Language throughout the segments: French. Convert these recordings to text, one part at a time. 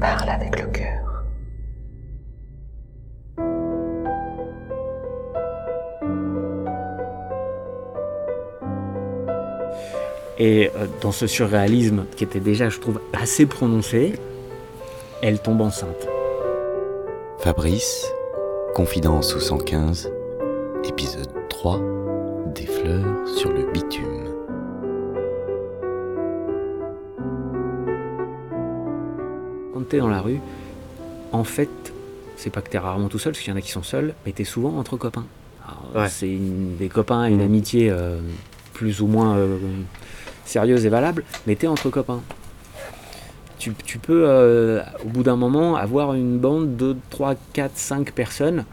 parle avec le cœur. Et euh, dans ce surréalisme qui était déjà, je trouve, assez prononcé, elle tombe enceinte. Fabrice, Confidence sous 115, épisode 3, Des fleurs sur le bitume. Dans la rue, en fait, c'est pas que t'es rarement tout seul, parce qu'il y en a qui sont seuls, mais t'es souvent entre copains. Ouais. C'est des copains, une amitié euh, plus ou moins euh, sérieuse et valable, mais t'es entre copains. Tu, tu peux, euh, au bout d'un moment, avoir une bande de 3, 4, 5 personnes.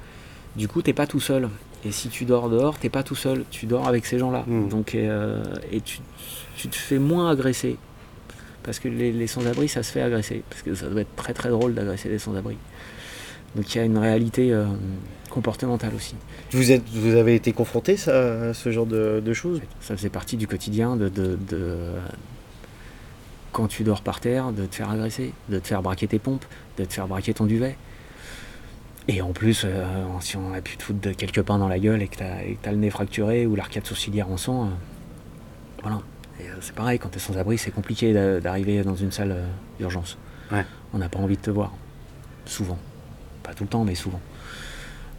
Du coup, t'es pas tout seul. Et si tu dors dehors, t'es pas tout seul. Tu dors avec ces gens-là. Mm. Donc, et tu, tu te fais moins agresser. Parce que les, les sans-abri, ça se fait agresser. Parce que ça doit être très très drôle d'agresser des sans-abri. Donc il y a une réalité euh, comportementale aussi. Vous, êtes, vous avez été confronté ça, à ce genre de, de choses? Ça faisait partie du quotidien de, de- de- quand tu dors par terre, de te faire agresser, de te faire braquer tes pompes, de te faire braquer ton duvet. Et en plus, euh, si on a pu te foutre de quelques pains dans la gueule et que t'as et que t'as le nez fracturé ou l'arcade sourcilière en sang, euh, voilà. Et, euh, c'est pareil, quand t'es sans abri, c'est compliqué d'a- d'arriver dans une salle euh, d'urgence. Ouais. On n'a pas envie de te voir. Souvent. Pas tout le temps, mais souvent.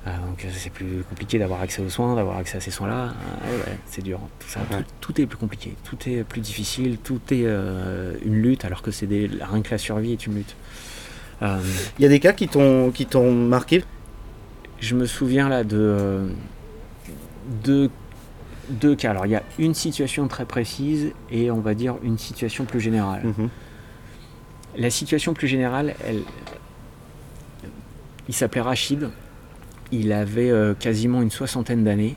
Euh, donc c'est plus compliqué d'avoir accès aux soins, d'avoir accès à ces soins-là. Euh, ouais, ouais, c'est dur. Tout, ça, Ouais. tout, tout est plus compliqué, tout est plus difficile, tout est euh, une lutte, alors que c'est des, rien que la survie est une lutte. Il y a des cas qui t'ont qui t'ont marqué? Je me souviens là de deux, deux cas. Alors il y a une situation très précise et on va dire une situation plus générale. Mhm. La situation plus générale, elle, il s'appelait Rachid. Il avait euh, quasiment une soixantaine d'années.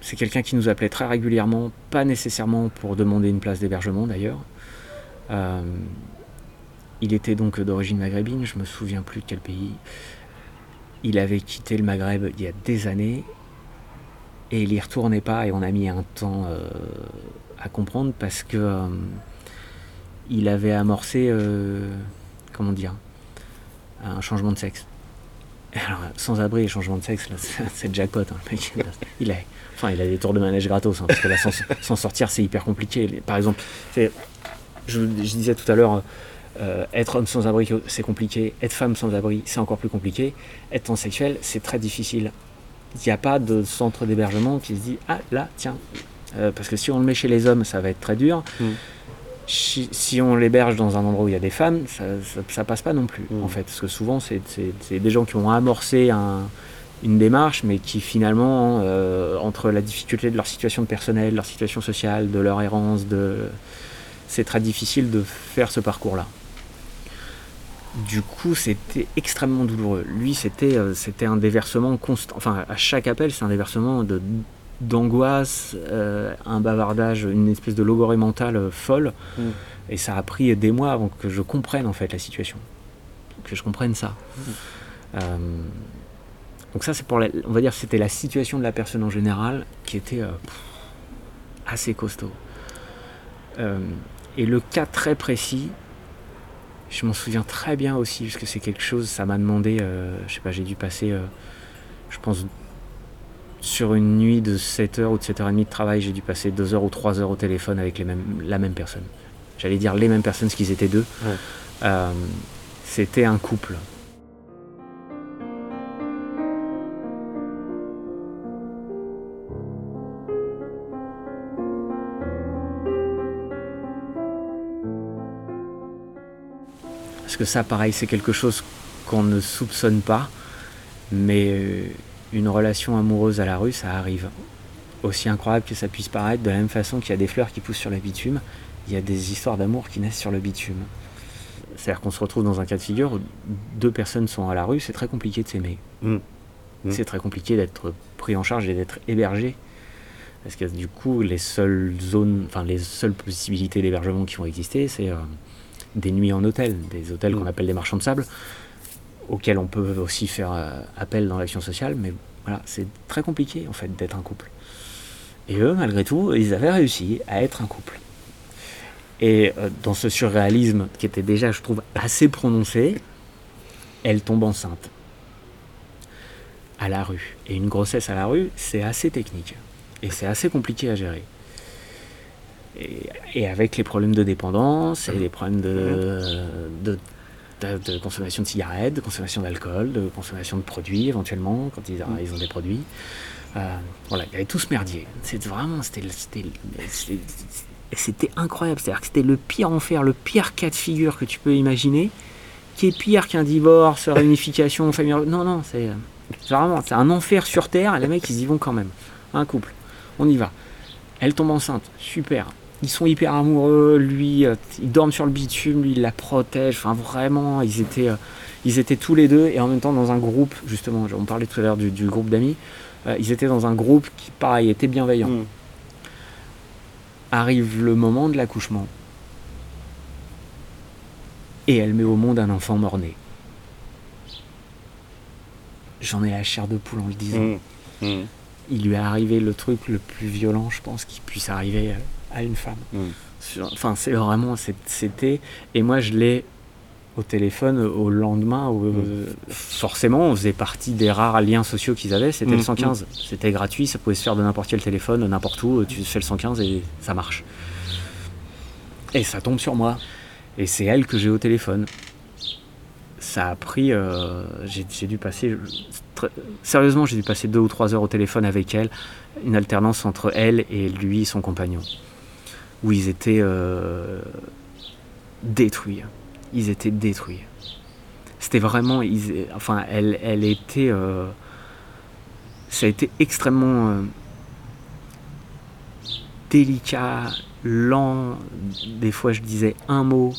C'est quelqu'un qui nous appelait très régulièrement, pas nécessairement pour demander une place d'hébergement d'ailleurs. Euh, il était donc d'origine maghrébine, je me souviens plus de quel pays. Il avait quitté le Maghreb il y a des années et il y retournait pas et on a mis un temps euh, à comprendre parce que euh, il avait amorcé, euh, comment dire, un changement de sexe. Alors, sans abri et changement de sexe, c'est jackpot. hein, il, a, enfin, il a des tours de manège gratos, hein, parce que là, sans, sortir, c'est hyper compliqué. Par exemple, je, disais tout à l'heure, être homme sans abri, c'est compliqué. Être femme sans abri, c'est encore plus compliqué. Être transsexuel, c'est très difficile. Il n'y a pas de centre d'hébergement qui se dit Ah, là, tiens. Euh, parce que si on le met chez les hommes, ça va être très dur. Mm. Si, si on l'héberge dans un endroit où il y a des femmes, ça, ça, ça passe pas non plus, Mm. en fait. Parce que souvent, c'est des gens qui ont amorcé un- une démarche, mais qui finalement, euh, entre la difficulté de leur situation de personnel, leur situation sociale, de leur errance, de... c'est très difficile de faire ce parcours-là. Du coup, c'était extrêmement douloureux. Lui, c'était euh, c'était un déversement constant. Enfin, à chaque appel, c'est un déversement de d'angoisse, euh, un bavardage, une espèce de logorée mentale euh, folle. Mm. Et ça a pris des mois avant que je comprenne en fait la situation, que je comprenne ça. Euh, donc ça, c'est pour, la- on va dire, c'était la situation de la personne en général qui était pff, assez costaud. Et le cas très précis, je m'en souviens très bien aussi, parce que c'est quelque chose, ça m'a demandé, euh, je sais pas, j'ai dû passer, euh, je pense, sur une nuit de 7h ou de 7h30 de travail, j'ai dû passer 2 heures ou 3 heures au téléphone avec les mêmes, la même personne. J'allais dire les mêmes personnes, parce qu'ils étaient deux. Ouais. Euh, C'était un couple. Parce que ça, pareil, c'est quelque chose qu'on ne soupçonne pas, mais euh, une relation amoureuse à la rue, ça arrive. Aussi incroyable que ça puisse paraître, de la même façon qu'il y a des fleurs qui poussent sur le bitume, il y a des histoires d'amour qui naissent sur le bitume. C'est-à-dire qu'on se retrouve dans un cas de figure où deux personnes sont à la rue, c'est très compliqué de s'aimer. Mm. Mm. C'est très compliqué d'être pris en charge et d'être hébergé. Parce que du coup, les seules zones, enfin les seules possibilités d'hébergement qui vont exister, c'est euh, des nuits en hôtel, des hôtels qu'on Mm. appelle des marchands de sable, auxquels on peut aussi faire euh, appel dans l'action sociale, mais voilà, c'est très compliqué en fait d'être un couple. Et eux, malgré tout, ils avaient réussi à être un couple. Et euh, dans ce surréalisme qui était déjà, je trouve, assez prononcé, elle tombe enceinte. À la rue. Et une grossesse à la rue, c'est assez technique. Et c'est assez compliqué à gérer. Et, et avec les problèmes de dépendance et les problèmes de, de, de- de consommation de cigarettes, de consommation d'alcool, de consommation de produits éventuellement, quand ils, ils ont des produits. Euh, voilà, il y avait tout ce merdier. C'était vraiment, c'était, incroyable. C'est-à-dire que c'était le pire enfer, le pire cas de figure que tu peux imaginer, qui est pire qu'un divorce, réunification, famille. Non, non, c'est c'est vraiment, c'est un enfer sur terre. Et les mecs, ils y vont quand même. Un couple, on y va. Elle tombe enceinte, super. Ils sont hyper amoureux, lui, euh, ils dorment sur le bitume, lui, il la protège. Enfin, vraiment, ils étaient, euh, ils étaient tous les deux et en même temps dans un groupe, justement, on parlait tout à l'heure du, du groupe d'amis, euh, ils étaient dans un groupe qui, pareil, était bienveillant. Mm. Arrive le moment de l'accouchement et elle met au monde un enfant mort-né. J'en ai la chair de poule en le disant Mm. Mm. il lui est arrivé le truc le plus violent, je pense, qui puisse arriver à une femme. Mm. Enfin, c'est vraiment, c'était. Et moi, je l'ai au téléphone au lendemain. Où, euh, forcément, on faisait partie des rares liens sociaux qu'ils avaient. C'était le Mm, 115. C'était gratuit, ça pouvait se faire de n'importe quel téléphone, n'importe où. Tu fais le 115 et ça marche. Et ça tombe sur moi. Et c'est elle que j'ai au téléphone. Ça a pris. euh, j'ai j'ai dû passer. très- sérieusement, j'ai dû passer deux ou trois heures au téléphone avec elle. Une alternance entre elle et lui, son compagnon. Où ils étaient euh, détruits. Ils étaient détruits. C'était vraiment. ils- enfin, elle, elle était. euh, ça a été extrêmement euh, délicat, lent. Des fois, je disais un mot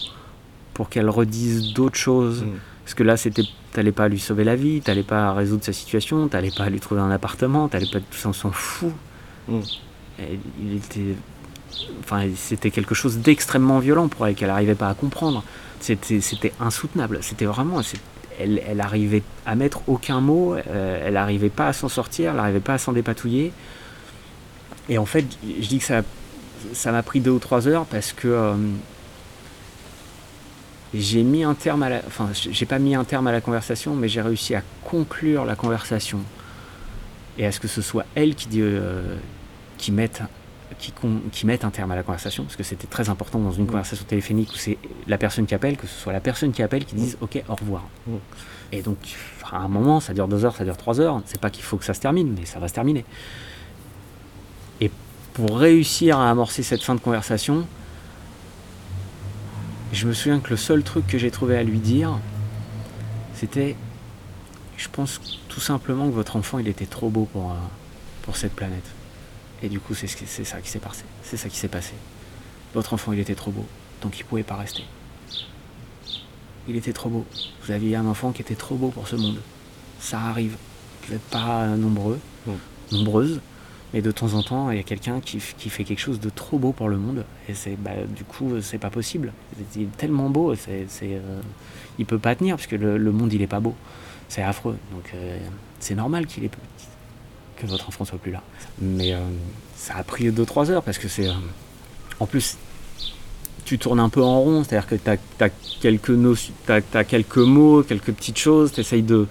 pour qu'elle redise d'autres choses. Mm. Parce que là, c'était, t'allais pas lui sauver la vie, t'allais pas résoudre sa situation, t'allais pas lui trouver un appartement, t'allais pas tout ça, on s'en fout. Mm. Et il était, enfin, c'était quelque chose d'extrêmement violent pour elle qu'elle n'arrivait pas à comprendre. C'était, insoutenable. C'était vraiment, elle, elle arrivait à mettre aucun mot, euh, elle n'arrivait pas à s'en sortir, elle n'arrivait pas à s'en dépatouiller. Et en fait, je dis que ça, m'a pris deux ou trois heures parce que euh, j'ai mis un terme à la, enfin, j'ai pas mis un terme à la conversation, mais j'ai réussi à conclure la conversation et à ce que ce soit elle qui, euh, qui mette qui, con- qui mette un terme à la conversation, parce que c'était très important dans une Mm. conversation téléphonique où c'est la personne qui appelle, que ce soit la personne qui appelle qui dise ok au revoir. Mm. Et donc à un moment, ça dure deux heures, ça dure trois heures. C'est pas qu'il faut que ça se termine, mais ça va se terminer. Et pour réussir à amorcer cette fin de conversation, je me souviens que le seul truc que j'ai trouvé à lui dire, c'était, je pense tout simplement que votre enfant, il était trop beau pour, euh, pour cette planète. Et du coup, c'est ce ça qui s'est passé. C'est ça qui s'est passé. Votre enfant, il était trop beau, donc il pouvait pas rester. Il était trop beau. Vous aviez un enfant qui était trop beau pour ce monde. Ça arrive. Vous n'êtes pas nombreux, nombreuses, mais de temps en temps, il y a quelqu'un qui, fait quelque chose de trop beau pour le monde. Et c'est, bah, du coup, c'est pas possible. Il est tellement beau, c'est, c'est, euh, il peut pas tenir parce que le, le monde, il est pas beau. C'est affreux. Donc, euh, c'est normal qu'il ait que votre enfant soit plus là. Mais euh, ça a pris 2-3 heures parce que c'est. euh, en plus, tu tournes un peu en rond, c'est-à-dire que tu as, quelques, mots, quelques petites choses, t'essayes de.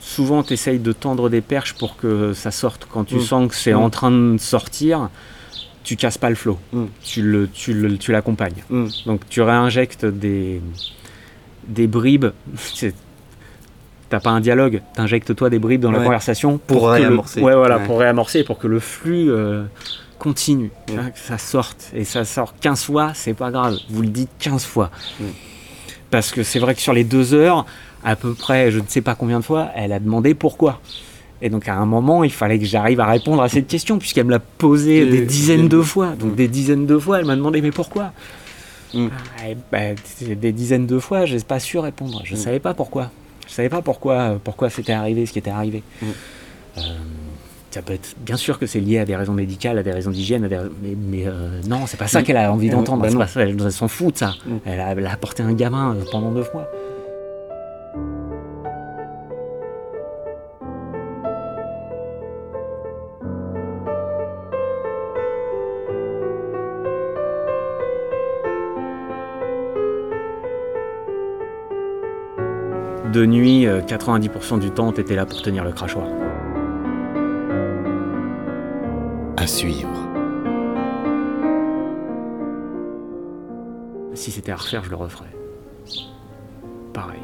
Souvent, tu essayes de tendre des perches pour que ça sorte. Quand tu Mm. sens que c'est Mm. en train de sortir, tu casses pas le flot. Mm. Tu, le, tu, le- tu l'accompagnes. Donc tu réinjectes des, des bribes. T'as pas un dialogue, t'injectes toi des bribes dans la conversation Pour le- réamorcer. ouais, voilà, Ouais. pour réamorcer, pour que le flux euh, continue, Ouais. que ça sorte. Et ça sort 15 fois, c'est pas grave. Vous le dites 15 fois. Parce que c'est vrai que sur les deux heures, à peu près, je ne sais pas combien de fois, elle a demandé pourquoi. Et donc à un moment, il fallait que j'arrive à répondre à cette question, puisqu'elle me l'a posée des dizaines de fois. Donc des dizaines de fois, elle m'a demandé mais pourquoi? Mm. Ah, ben, Des dizaines de fois, je n'ai pas su répondre. Je ne Mm. savais pas pourquoi. Je savais pas pourquoi, pourquoi c'était arrivé, ce qui était arrivé. Mm. Euh, ça peut être, bien sûr que c'est lié à des raisons médicales, à des raisons d'hygiène, des- mais, mais, euh, non, c'est pas ça Mm. qu'elle a envie Eh d'entendre. bah elle, s'en fout de ça. Mm. Elle, a, elle a apporté un gamin euh, pendant neuf mois. De nuit, euh, 90% du temps, t'étais là pour tenir le crachoir. À suivre. Si c'était à refaire, je le referais. Pareil.